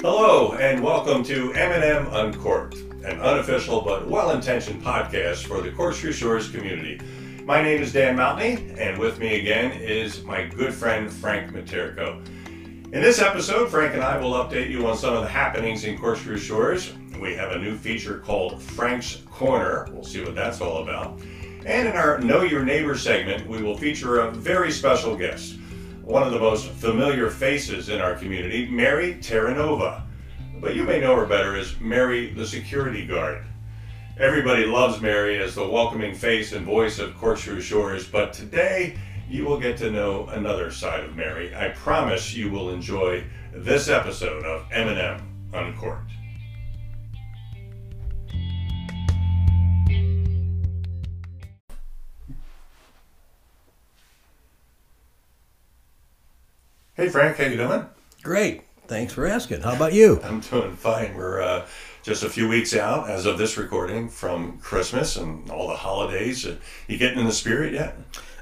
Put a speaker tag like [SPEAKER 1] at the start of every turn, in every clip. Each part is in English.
[SPEAKER 1] Hello, and welcome to M&M Uncorked, an unofficial but well-intentioned podcast for the Corkscrew Shores community. My name is Dan Mountney, and with me again is my good friend Frank Materico. In this episode, Frank and I will update you on some of the happenings in Corkscrew Shores. We have a new feature called Frank's Corner. We'll see what that's all about. And in our Know Your Neighbor segment, we will feature a very special guest one of the most familiar faces in our community, Mary Terranova. But you may know her better as Mary the security guard. Everybody loves Mary as the welcoming face and voice of Corkscrew Shores, but today you will get to know another side of Mary. I promise you will enjoy this episode of M&M Uncorked. Hey Frank, how you doing?
[SPEAKER 2] Great. Thanks for asking. How about you?
[SPEAKER 1] I'm doing fine. We're uh, just a few weeks out as of this recording from Christmas and all the holidays. You getting in the spirit yet?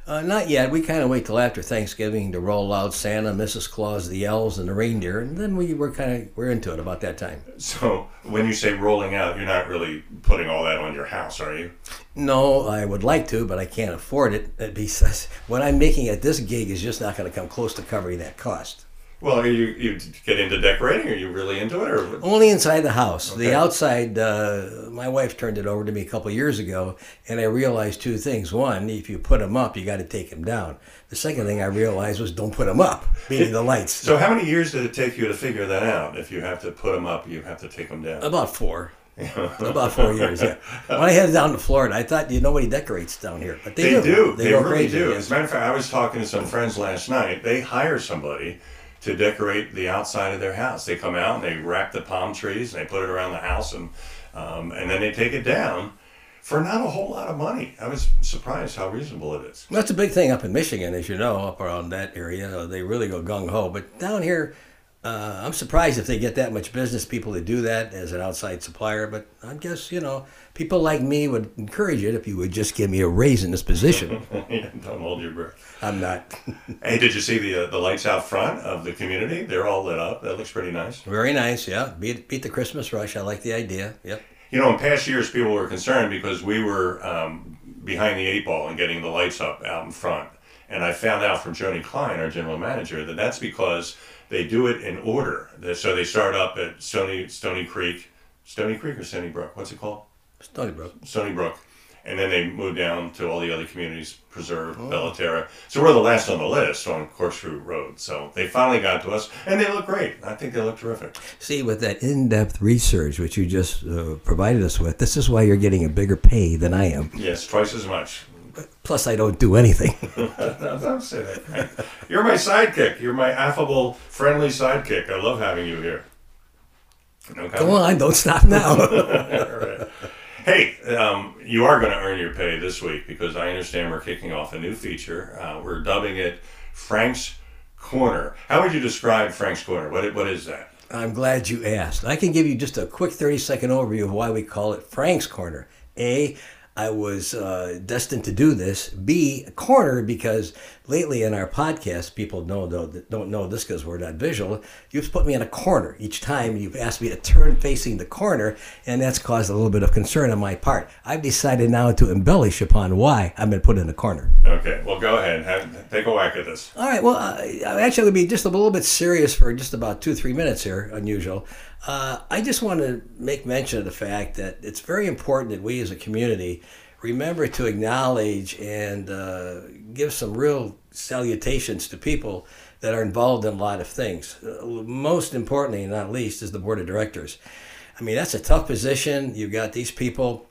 [SPEAKER 2] Uh, not yet. We kind of wait till after Thanksgiving to roll out Santa, Mrs. Claus, the elves, and the reindeer, and then we were kind of we're into it about that time.
[SPEAKER 1] So when you say rolling out, you're not really putting all that on your house, are you?
[SPEAKER 2] No, I would like to, but I can't afford it because what I'm making at this gig is just not going to come close to covering that cost.
[SPEAKER 1] Well, are you you get into decorating? Are you really into it, or
[SPEAKER 2] only inside the house? Okay. The outside, uh, my wife turned it over to me a couple years ago, and I realized two things. One, if you put them up, you got to take them down. The second thing I realized was don't put them up, meaning the lights.
[SPEAKER 1] So, how many years did it take you to figure that out? If you have to put them up, you have to take them down.
[SPEAKER 2] About four. About four years, yeah. When I headed down to Florida, I thought you nobody decorates down here, but they,
[SPEAKER 1] they do.
[SPEAKER 2] do.
[SPEAKER 1] They, they really crazy, do. As a matter of fact, I was talking to some friends last night. They hire somebody to decorate the outside of their house. They come out and they wrap the palm trees and they put it around the house and um, and then they take it down for not a whole lot of money. I was surprised how reasonable it is.
[SPEAKER 2] That's a big thing up in Michigan, as you know, up around that area. They really go gung ho. But down here, uh, I'm surprised if they get that much business people to do that as an outside supplier. But I guess you know people like me would encourage it if you would just give me a raise in this position.
[SPEAKER 1] don't hold your breath.
[SPEAKER 2] I'm not.
[SPEAKER 1] hey, did you see the uh, the lights out front of the community? They're all lit up. That looks pretty nice.
[SPEAKER 2] Very nice. Yeah, beat beat the Christmas rush. I like the idea. Yep.
[SPEAKER 1] You know, in past years, people were concerned because we were um, behind the eight ball and getting the lights up out in front. And I found out from Joni Klein, our general manager, that that's because they do it in order. So they start up at Stony Stony Creek, Stony Creek or Stony Brook. What's it called?
[SPEAKER 2] Stony Brook.
[SPEAKER 1] Stony Brook. And then they move down to all the other communities, Preserve, oh. Bellaterra. So we're the last on the list on Corkscrew Road. So they finally got to us, and they look great. I think they look terrific.
[SPEAKER 2] See, with that in-depth research which you just uh, provided us with, this is why you're getting a bigger pay than I am.
[SPEAKER 1] Yes, twice as much.
[SPEAKER 2] Plus, I don't do anything.
[SPEAKER 1] don't say that. You're my sidekick. You're my affable, friendly sidekick. I love having you here.
[SPEAKER 2] No Go on, don't stop now.
[SPEAKER 1] right. Hey, um, you are going to earn your pay this week because I understand we're kicking off a new feature. Uh, we're dubbing it Frank's Corner. How would you describe Frank's Corner? What, what is that?
[SPEAKER 2] I'm glad you asked. I can give you just a quick 30 second overview of why we call it Frank's Corner. A, I was uh, destined to do this. B, corner, because lately in our podcast, people know don't, don't know this because we're not visual. You've put me in a corner each time. You've asked me to turn facing the corner, and that's caused a little bit of concern on my part. I've decided now to embellish upon why I've been put in a corner.
[SPEAKER 1] Okay, well, go ahead. Have, take a whack at this.
[SPEAKER 2] All right. Well, uh, actually, will be just a little bit serious for just about two, three minutes here. Unusual. Uh, I just want to make mention of the fact that it's very important that we as a community remember to acknowledge and uh, give some real salutations to people that are involved in a lot of things. Most importantly, and not least, is the board of directors. I mean, that's a tough position. You've got these people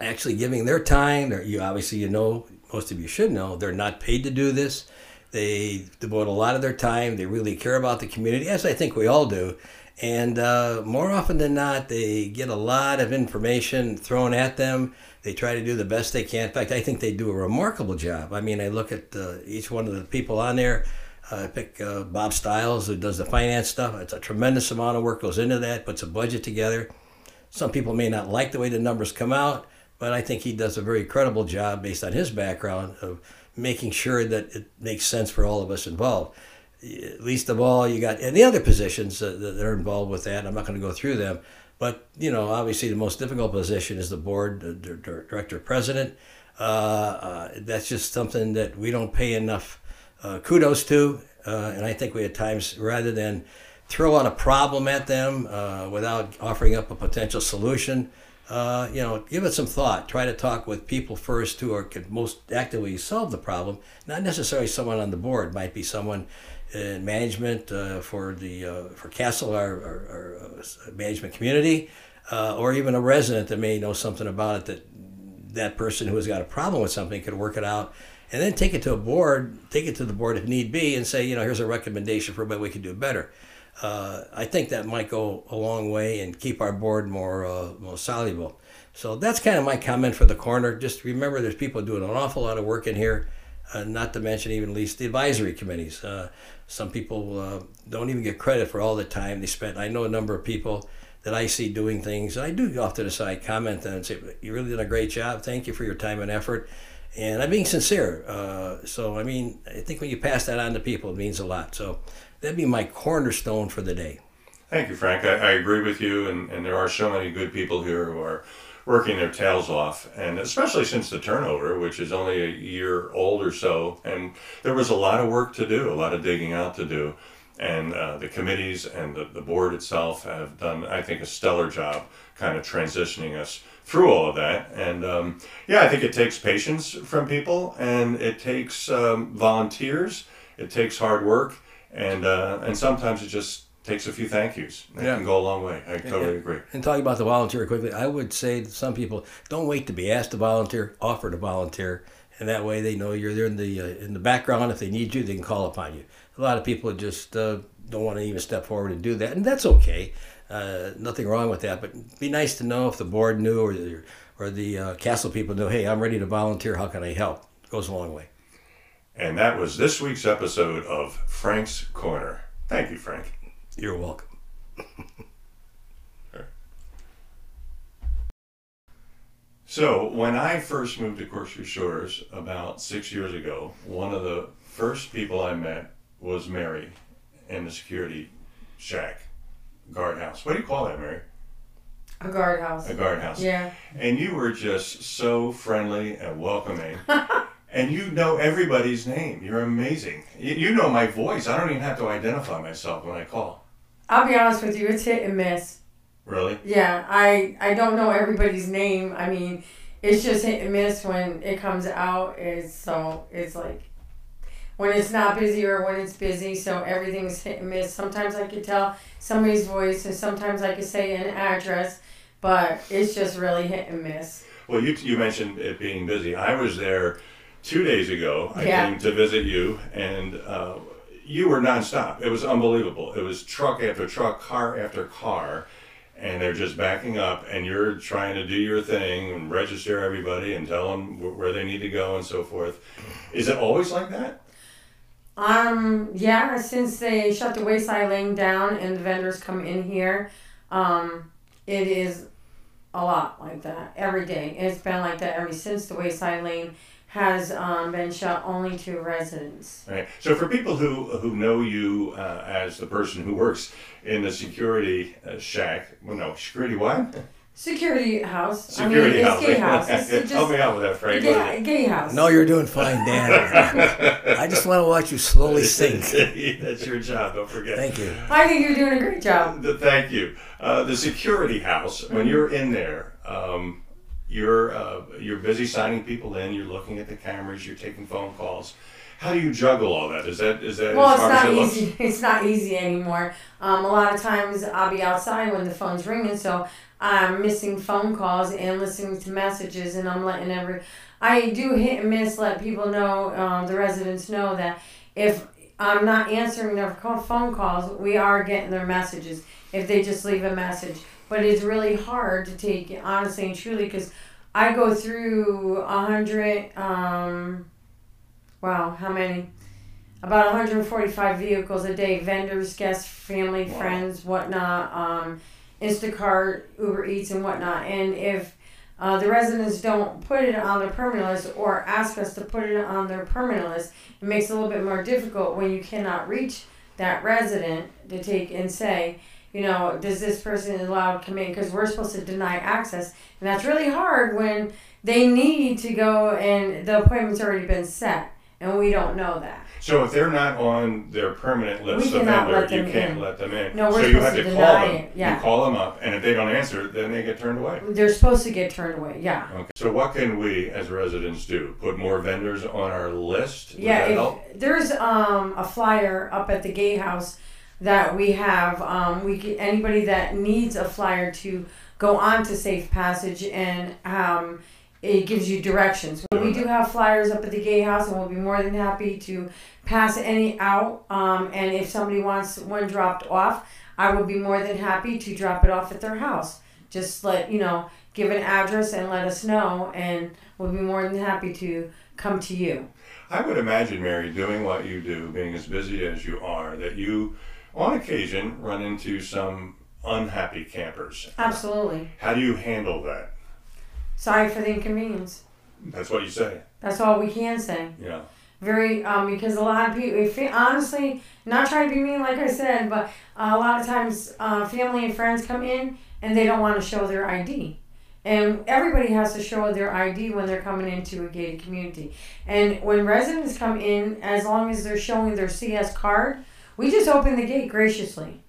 [SPEAKER 2] actually giving their time. you obviously you know most of you should know they're not paid to do this. They devote a lot of their time. They really care about the community, as I think we all do. And uh, more often than not, they get a lot of information thrown at them. They try to do the best they can. In fact, I think they do a remarkable job. I mean, I look at uh, each one of the people on there. Uh, I pick uh, Bob Stiles, who does the finance stuff. It's a tremendous amount of work goes into that, puts a budget together. Some people may not like the way the numbers come out, but I think he does a very credible job based on his background of making sure that it makes sense for all of us involved least of all, you got the other positions that, that are involved with that. I'm not going to go through them, but you know, obviously, the most difficult position is the board the director president. Uh, uh, that's just something that we don't pay enough uh, kudos to, uh, and I think we at times rather than throw out a problem at them uh, without offering up a potential solution. Uh, you know, give it some thought. Try to talk with people first who are could most actively solve the problem. Not necessarily someone on the board. Might be someone in management uh, for the uh, for Castle, our, our, our uh, management community, or even a resident that may know something about it. That that person who has got a problem with something could work it out, and then take it to a board, take it to the board if need be, and say, you know, here's a recommendation for what we could do better uh, I think that might go a long way and keep our board more uh, more soluble. So that's kind of my comment for the corner. Just remember, there's people doing an awful lot of work in here. Uh, not to mention even least the advisory committees. Uh, some people uh, don't even get credit for all the time they spent. I know a number of people that I see doing things. I do off to the side, comment and say, "You really did a great job. Thank you for your time and effort." And I'm being sincere. Uh, so I mean, I think when you pass that on to people, it means a lot. So that'd be my cornerstone for the day.
[SPEAKER 1] Thank you, Frank. I, I agree with you, and, and there are so many good people here who are working their tails off, and especially since the turnover, which is only a year old or so, and there was a lot of work to do, a lot of digging out to do, and uh, the committees and the, the board itself have done, I think, a stellar job kind of transitioning us through all of that. And um, yeah, I think it takes patience from people, and it takes um, volunteers, it takes hard work, and uh, and sometimes it just takes a few thank yous. It yeah. can go a long way. I totally agree.
[SPEAKER 2] And talking about the volunteer quickly, I would say to some people, don't wait to be asked to volunteer. Offer to volunteer, and that way they know you're there in the uh, in the background. If they need you, they can call upon you. A lot of people just uh, don't want to even step forward and do that, and that's okay. Uh, nothing wrong with that, but be nice to know if the board knew or the, or the uh, castle people knew. Hey, I'm ready to volunteer. How can I help? It goes a long way.
[SPEAKER 1] And that was this week's episode of Frank's Corner. Thank you, Frank.
[SPEAKER 2] You're welcome.
[SPEAKER 1] So, when I first moved to Corkscrew Shores about six years ago, one of the first people I met was Mary in the security shack, guardhouse. What do you call that, Mary?
[SPEAKER 3] A guardhouse.
[SPEAKER 1] A guardhouse.
[SPEAKER 3] Yeah.
[SPEAKER 1] And you were just so friendly and welcoming. and you know everybody's name. You're amazing. You, know my voice. I don't even have to identify myself when I call.
[SPEAKER 3] I'll be honest with you, it's hit and miss.
[SPEAKER 1] Really?
[SPEAKER 3] Yeah, I I don't know everybody's name. I mean, it's just hit and miss when it comes out. Is so it's like when it's not busy or when it's busy. So everything's hit and miss. Sometimes I can tell somebody's voice, and sometimes I can say an address, but it's just really hit and miss.
[SPEAKER 1] Well, you you mentioned it being busy. I was there two days ago, I yeah. came to visit you, and uh, you were nonstop. It was unbelievable. It was truck after truck, car after car, and they're just backing up, and you're trying to do your thing and register everybody and tell them where they need to go and so forth. Is it always like that?
[SPEAKER 3] Um, yeah, since they shut the Wayside Lane down and the vendors come in here, um, it is a lot like that every day. It's been like that ever since the Wayside Lane has um, been shut only to residents.
[SPEAKER 1] Right. So for people who who know you uh, as the person who works in the security uh, shack, well, no, security what?
[SPEAKER 3] Security house.
[SPEAKER 1] Security
[SPEAKER 3] I mean,
[SPEAKER 1] house.
[SPEAKER 3] Gay house. It's
[SPEAKER 1] just, Help me out with that, Frank.
[SPEAKER 3] Gay, gay house.
[SPEAKER 2] No, you're doing fine, Dan. I just want to watch you slowly sink.
[SPEAKER 1] That's your job. Don't forget.
[SPEAKER 2] Thank you.
[SPEAKER 3] I think you're doing a great job.
[SPEAKER 1] Thank you. Uh, the security house. When mm-hmm. you're in there. Um, you're uh, you're busy signing people in. You're looking at the cameras. You're taking phone calls. How do you juggle all that? Is that is that
[SPEAKER 3] well? it's not it easy. Looks? It's not easy anymore. Um, a lot of times I'll be outside when the phone's ringing, so I'm missing phone calls and listening to messages, and I'm letting every. I do hit and miss. Let people know, um, the residents know that if I'm not answering their phone calls, we are getting their messages. If they just leave a message but it's really hard to take honestly and truly because I go through a hundred. Um, wow, how many? About 145 vehicles a day. Vendors, guests, family, wow. friends, whatnot. Um, Instacart, Uber Eats, and whatnot. And if uh, the residents don't put it on their permanent list or ask us to put it on their permanent list, it makes it a little bit more difficult when you cannot reach that resident to take and say, you know, does this person allowed to come in? Because we're supposed to deny access, and that's really hard when they need to go and the appointment's already been set, and we don't know that.
[SPEAKER 1] So if they're not on their permanent list
[SPEAKER 3] We
[SPEAKER 1] of vendor, you can't
[SPEAKER 3] in.
[SPEAKER 1] let them in.
[SPEAKER 3] No, we're
[SPEAKER 1] so you
[SPEAKER 3] supposed
[SPEAKER 1] have
[SPEAKER 3] to
[SPEAKER 1] to call them.
[SPEAKER 3] it, yeah.
[SPEAKER 1] You call them up, and if they don't answer, then they get turned away.
[SPEAKER 3] They're supposed to get turned away. Yeah.
[SPEAKER 1] Okay. So what can we as residents do? Put more vendors on our list? Would
[SPEAKER 3] Yeah, if, there's um, a flyer up at the gatehouse that we have. Um, we get, anybody that needs a flyer to go on to Safe Passage and um, it gives you directions. We do have flyers up at the gatehouse, and we'll be more than happy to pass any out. Um, and if somebody wants one dropped off, I would be more than happy to drop it off at their house. Just let you know, give an address and let us know, and we'll be more than happy to come to you.
[SPEAKER 1] I would imagine, Mary, doing what you do, being as busy as you are, that you, on occasion, run into some unhappy campers.
[SPEAKER 3] Absolutely.
[SPEAKER 1] How do you handle that?
[SPEAKER 3] Sorry for the inconvenience.
[SPEAKER 1] That's what you say.
[SPEAKER 3] That's all we can say.
[SPEAKER 1] Yeah.
[SPEAKER 3] Very, um, because a lot of people, if honestly, not trying to be mean, like I said, but uh, a lot of times, uh, family and friends come in and they don't want to show their ID. And everybody has to show their ID when they're coming into a gated community. And when residents come in, as long as they're showing their CS card, we just open the gate graciously.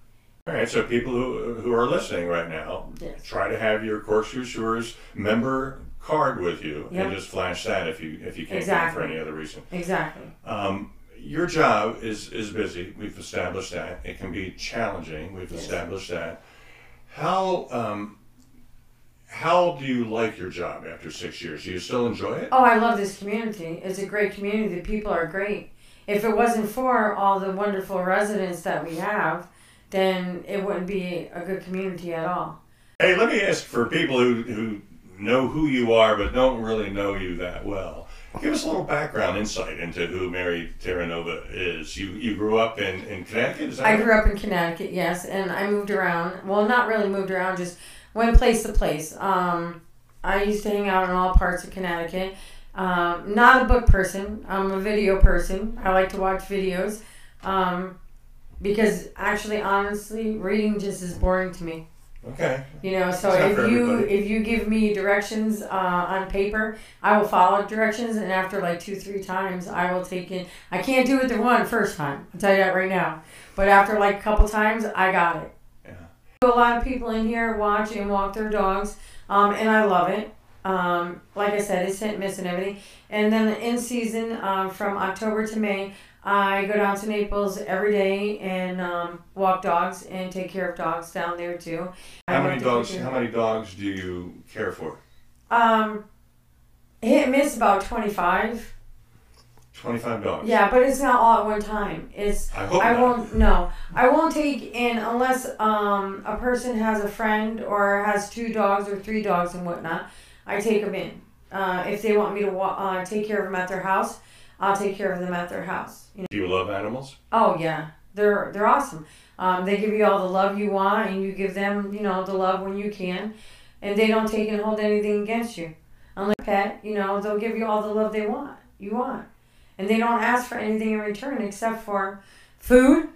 [SPEAKER 1] All right. So people who who are listening right now,
[SPEAKER 3] Yes.
[SPEAKER 1] try to have your Corkscrew Shores member card with you,
[SPEAKER 3] Yep.
[SPEAKER 1] and just flash that if you if you can't get it for any other reason.
[SPEAKER 3] Exactly.
[SPEAKER 1] Um, your job is is busy. We've established that. It can be challenging. We've
[SPEAKER 3] Yes.
[SPEAKER 1] established that. How um, how do you like your job after six years? Do you still enjoy it?
[SPEAKER 3] Oh, I love this community. It's a great community. The people are great. If it wasn't for all the wonderful residents that we have, then it wouldn't be a good community at all.
[SPEAKER 1] Hey, let me ask for people who who know who you are but don't really know you that well. Give us a little background insight into who Mary Terranova is. You you grew up in, in Connecticut,
[SPEAKER 3] I grew up in Connecticut, yes, and I moved around. Well, not really moved around, just went place to place. Um, I used to hang out in all parts of Connecticut. Um, not a book person. I'm a video person. I like to watch videos um, because actually, honestly, reading just is boring to me.
[SPEAKER 1] Okay.
[SPEAKER 3] You know, so if you
[SPEAKER 1] everybody.
[SPEAKER 3] if you give me directions uh, on paper, I will follow directions, and after like two three times, I will take it. I can't do it the one first time. I'll tell you that right now. But after like a couple times, I got it.
[SPEAKER 1] Yeah.
[SPEAKER 3] A lot of people in here watch and walk their dogs, um, and I love it. Um, like I said, it's hit and miss and everything. And then in season, um, from October to May, I go down to Naples every day and um, walk dogs and take care of dogs down there too.
[SPEAKER 1] How
[SPEAKER 3] have
[SPEAKER 1] many dogs? How many dogs do you care for?
[SPEAKER 3] Um, hit and miss about twenty five.
[SPEAKER 1] Twenty-five dogs.
[SPEAKER 3] Yeah, but it's not all at one time. It's
[SPEAKER 1] I hope
[SPEAKER 3] I
[SPEAKER 1] not.
[SPEAKER 3] won't no. I won't take in unless um a person has a friend or has two dogs or three dogs and whatnot. I take them in. Uh, if they want me to wa- uh, take care of them at their house, I'll take care of them at their house. You know.
[SPEAKER 1] Do you love animals?
[SPEAKER 3] Oh yeah, they're they're awesome. Um, they give you all the love you want, and you give them you know the love when you can, and they don't take and hold anything against you. Unlike a pet, you know they'll give you all the love they want you want, and they don't ask for anything in return except for food,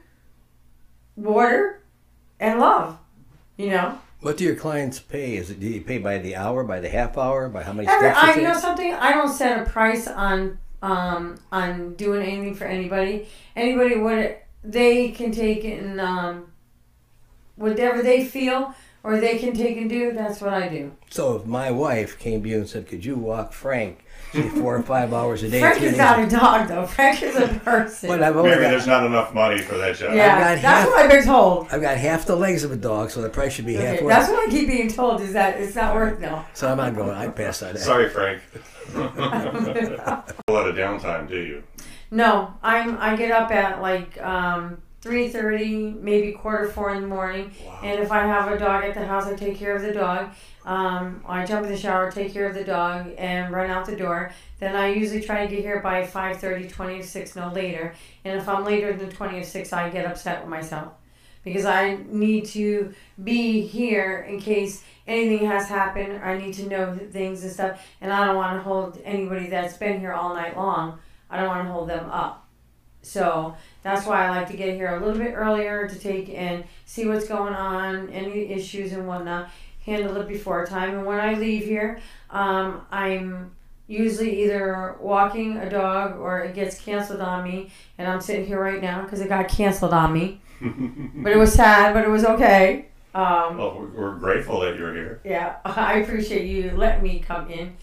[SPEAKER 3] water, and love. You know.
[SPEAKER 2] What do your clients pay? Is it do you pay by the hour, by the half hour, by how many
[SPEAKER 3] Every,
[SPEAKER 2] steps
[SPEAKER 3] I you know something. I don't set a price on um on doing anything for anybody. Anybody would they can take and um whatever they feel or they can take and do. That's what I do.
[SPEAKER 2] So if my wife came to you and said, "Could you walk Frank four or five hours a day?"
[SPEAKER 3] Frank is not
[SPEAKER 2] a-
[SPEAKER 3] a dog though. Frank is a person.
[SPEAKER 2] But I've only
[SPEAKER 1] Maybe
[SPEAKER 2] got,
[SPEAKER 1] there's not enough money for that job.
[SPEAKER 3] yeah,
[SPEAKER 2] got
[SPEAKER 3] that's
[SPEAKER 2] half-
[SPEAKER 3] what I've been told.
[SPEAKER 2] I've got half the legs of a dog, so the price should be
[SPEAKER 3] Okay,
[SPEAKER 2] half
[SPEAKER 3] that's
[SPEAKER 2] worth.
[SPEAKER 3] what I keep being told is that it's not worth no.
[SPEAKER 2] So I'm not going. I pass on that.
[SPEAKER 1] Sorry, Frank. a lot of downtime, do you?
[SPEAKER 3] No, I'm I get up at like um three thirty, maybe quarter four in the morning.
[SPEAKER 1] Wow.
[SPEAKER 3] And if I have a dog at the house, I take care of the dog. Um, I jump in the shower, take care of the dog, and run out the door. Then I usually try to get here by 5.30, 20 to 6, no later. And if I'm later than 20 to 6, I get upset with myself. because I need to be here in case anything has happened. Or I need to know things and stuff, and I don't want to hold anybody that's been here all night long. I don't want to hold them up. So that's why I like to get here a little bit earlier to take and see what's going on, any issues and whatnot, handle it before time. And when I leave here, um, I'm usually either walking a dog or it gets canceled on me. And I'm sitting here right now because it got canceled on me. but it was sad, but it was okay. Um,
[SPEAKER 1] well, we're, we're grateful that you're here.
[SPEAKER 3] Yeah, I appreciate you letting me come in.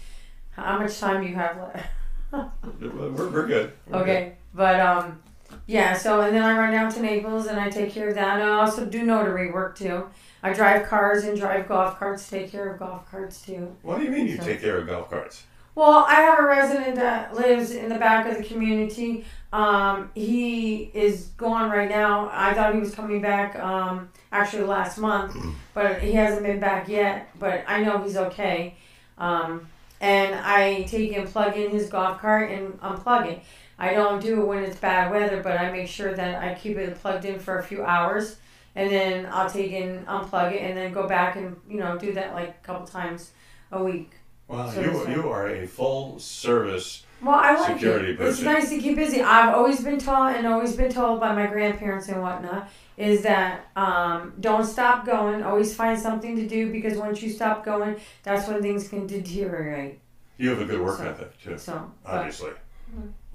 [SPEAKER 3] How much time do you have left?
[SPEAKER 1] we're, we're good. We're
[SPEAKER 3] okay,
[SPEAKER 1] good.
[SPEAKER 3] But um, yeah. So and then I run down to Naples and I take care of that. And I also do notary work too. I drive cars and drive golf carts. Take care of golf carts too.
[SPEAKER 1] What do you mean you
[SPEAKER 3] So-
[SPEAKER 1] take care of golf carts?
[SPEAKER 3] Well, I have a resident that lives in the back of the community. Um, he is gone right now. I thought he was coming back um, actually last month, but he hasn't been back yet. But I know he's okay. Um, and I take and plug in his golf cart and unplug it. I don't do it when it's bad weather, but I make sure that I keep it plugged in for a few hours, and then I'll take it and unplug it, and then go back and you know do that like a couple times a week.
[SPEAKER 1] Well,
[SPEAKER 3] So
[SPEAKER 1] you, you are a full service.
[SPEAKER 3] Well, I like
[SPEAKER 1] Security
[SPEAKER 3] it. It's nice to keep busy. I've always been taught and always been told by my grandparents and whatnot is that um, don't stop going. Always find something to do because once you stop going, that's when things can deteriorate.
[SPEAKER 1] You have a good work
[SPEAKER 3] So-
[SPEAKER 1] ethic too,
[SPEAKER 3] So, but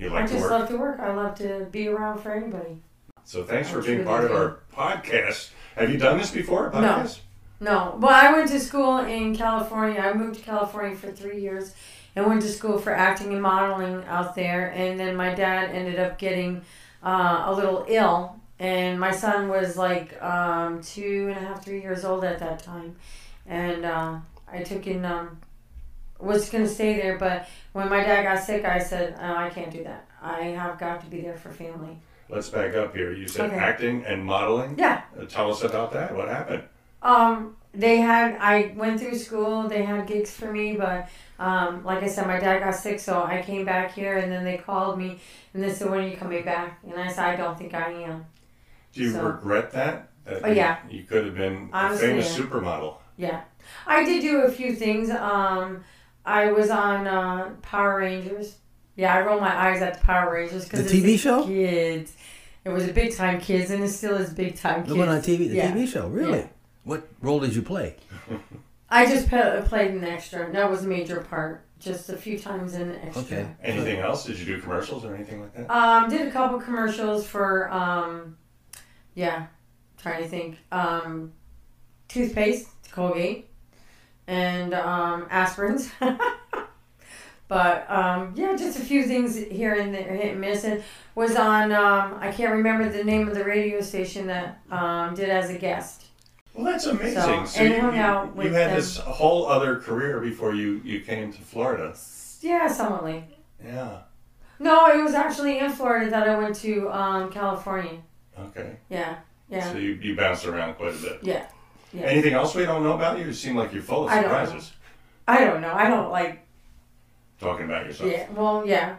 [SPEAKER 1] You
[SPEAKER 3] I
[SPEAKER 1] like to
[SPEAKER 3] just
[SPEAKER 1] work.
[SPEAKER 3] love to work. I love to be around for anybody.
[SPEAKER 1] So thanks
[SPEAKER 3] I
[SPEAKER 1] for being part of our podcast. Have you done this before? a
[SPEAKER 3] No. No, well, I went to school in California. I moved to California for three years and went to school for acting and modeling out there. And then my dad ended up getting uh, a little ill, and my son was like um, two and a half, three years old at that time. And uh, I took in, um, was gonna stay there, but when my dad got sick, I said, oh, I can't do that. I have got to be there for family.
[SPEAKER 1] Let's back up here. You said
[SPEAKER 3] Okay.
[SPEAKER 1] acting and modeling.
[SPEAKER 3] Yeah.
[SPEAKER 1] Uh, Tell us about that. What happened?
[SPEAKER 3] Um, they had I went through school. They had gigs for me, but um, like I said, my dad got sick, so I came back here, and then they called me and they said, "When are you coming back?" And I said, "I don't think I am."
[SPEAKER 1] Do you
[SPEAKER 3] So-
[SPEAKER 1] regret that? that
[SPEAKER 3] Oh,
[SPEAKER 1] you-
[SPEAKER 3] yeah.
[SPEAKER 1] You could have been
[SPEAKER 3] Honestly,
[SPEAKER 1] a famous
[SPEAKER 3] yeah.
[SPEAKER 1] supermodel.
[SPEAKER 3] Yeah, I did do a few things. Um, I was on uh, Power Rangers. Yeah, I roll my eyes at the Power Rangers because
[SPEAKER 2] The
[SPEAKER 3] because
[SPEAKER 2] TV show?
[SPEAKER 3] Kids. It was a big time kids, and it still is big time kids.
[SPEAKER 2] The one on TV, the
[SPEAKER 3] Yeah.
[SPEAKER 2] TV show, really?
[SPEAKER 3] Yeah.
[SPEAKER 2] What role did you play?
[SPEAKER 3] I just pa- played an extra. That was a major part. Just a few times in extra.
[SPEAKER 2] Okay.
[SPEAKER 1] Anything else? Did you do commercials or anything like that?
[SPEAKER 3] Um, did a couple commercials for um, yeah, trying to think. Um, toothpaste, Colgate, and um, aspirins. but um, yeah, just a few things here and there, hit and miss. And was on um, I can't remember the name of the radio station that um, did as a guest.
[SPEAKER 1] Well, that's amazing.
[SPEAKER 3] So,
[SPEAKER 1] So,
[SPEAKER 3] and
[SPEAKER 1] you,
[SPEAKER 3] hung
[SPEAKER 1] you-
[SPEAKER 3] out
[SPEAKER 1] you
[SPEAKER 3] with
[SPEAKER 1] had
[SPEAKER 3] them.
[SPEAKER 1] this whole other career before you, you came to Florida.
[SPEAKER 3] Yeah, somewhat.
[SPEAKER 1] Yeah.
[SPEAKER 3] No, it was actually in Florida that I went to um, California.
[SPEAKER 1] Okay.
[SPEAKER 3] Yeah, yeah,
[SPEAKER 1] So you, you bounced around quite a bit.
[SPEAKER 3] yeah. Yeah.
[SPEAKER 1] Anything else we don't know about you? You seem like you're full of
[SPEAKER 3] I don't know.
[SPEAKER 1] surprises.
[SPEAKER 3] I don't know. I don't like.
[SPEAKER 1] Talking about yourself.
[SPEAKER 3] Yeah. Well, yeah.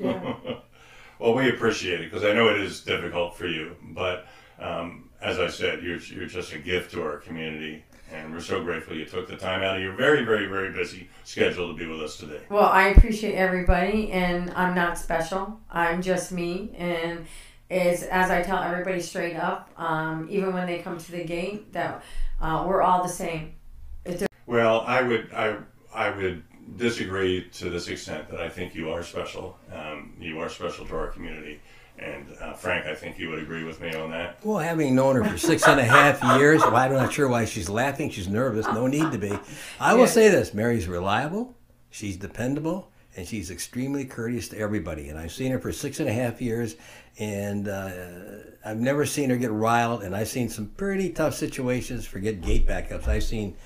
[SPEAKER 3] Yeah.
[SPEAKER 1] well, we appreciate it because I know it is difficult for you, but um, as I said, you're, you're just a gift to our community, and we're so grateful you took the time out of your very, very, very busy schedule to be with us today.
[SPEAKER 3] Well, I appreciate everybody, and I'm not special. I'm just me, and is as I tell everybody straight up, um, even when they come to the gate, that uh, we're all the same.
[SPEAKER 1] Well, I would I I would disagree to this extent that I think you are special. Um, you are special to our community, and uh, Frank, I think you would agree with me on that.
[SPEAKER 2] Well, having known her for six and a half years, well, I'm not sure why she's laughing. She's nervous. No need to be. I will
[SPEAKER 3] Yeah.
[SPEAKER 2] say this Mary's reliable, she's dependable, and she's extremely courteous to everybody. And I've seen her for six and a half years, and uh, I've never seen her get riled. And I've seen some pretty tough situations. for Forget gate backups. I've seen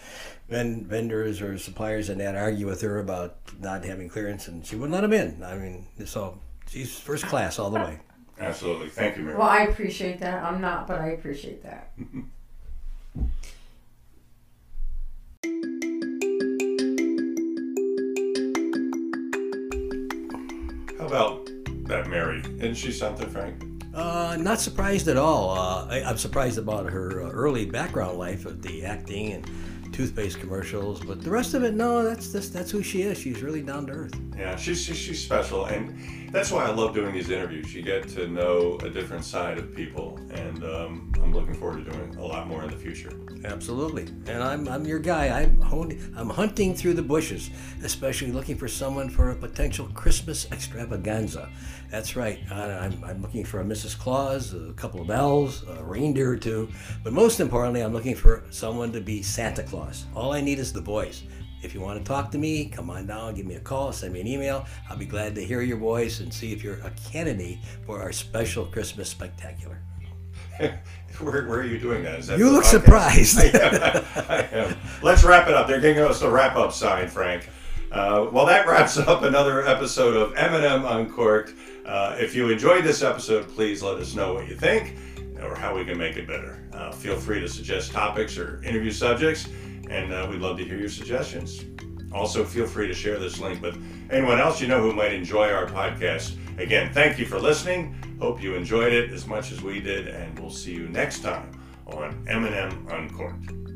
[SPEAKER 2] ven- vendors or suppliers and that argue with her about not having clearance, and she wouldn't let them in. I mean, so she's first class all the way.
[SPEAKER 1] Absolutely, thank you, Mary.
[SPEAKER 3] Well, I appreciate that. I'm not, but I appreciate that.
[SPEAKER 1] about that Mary? Isn't she something, Frank?
[SPEAKER 2] Uh, not surprised at all. Uh, I, I'm surprised about her uh, early background life of the acting and toothpaste commercials, but the rest of it, no, that's that's, that's who she is. She's really down to earth.
[SPEAKER 1] Yeah, she's, she's she's special, and that's why I love doing these interviews. You get to know a different side of people, and um, I'm looking forward to doing a lot more in the future.
[SPEAKER 2] Absolutely, and I'm, I'm your guy. I'm hon- I'm hunting through the bushes, especially looking for someone for a potential Christmas extravaganza. That's right. I, I'm, I'm looking for a Mrs. Claus, a couple of elves, a reindeer or two, but most importantly, I'm looking for someone to be Santa Claus. All I need is the voice. If you want to talk to me, come on down, give me a call, send me an email. I'll be glad to hear your voice and see if you're a candidate for our special Christmas spectacular.
[SPEAKER 1] where, where are you doing that? Is that
[SPEAKER 2] You look
[SPEAKER 1] podcast?
[SPEAKER 2] surprised.
[SPEAKER 1] I am. Let's wrap it up. They're giving us a wrap up sign, Frank. Uh, well, that wraps up another episode of M&M Uncorked. Uh, if you enjoyed this episode, please let us know what you think or how we can make it better. Uh, feel free to suggest topics or interview subjects, and uh, we'd love to hear your suggestions. Also, feel free to share this link with anyone else you know who might enjoy our podcast. Again, thank you for listening. Hope you enjoyed it as much as we did, and we'll see you next time on M&M Uncorked.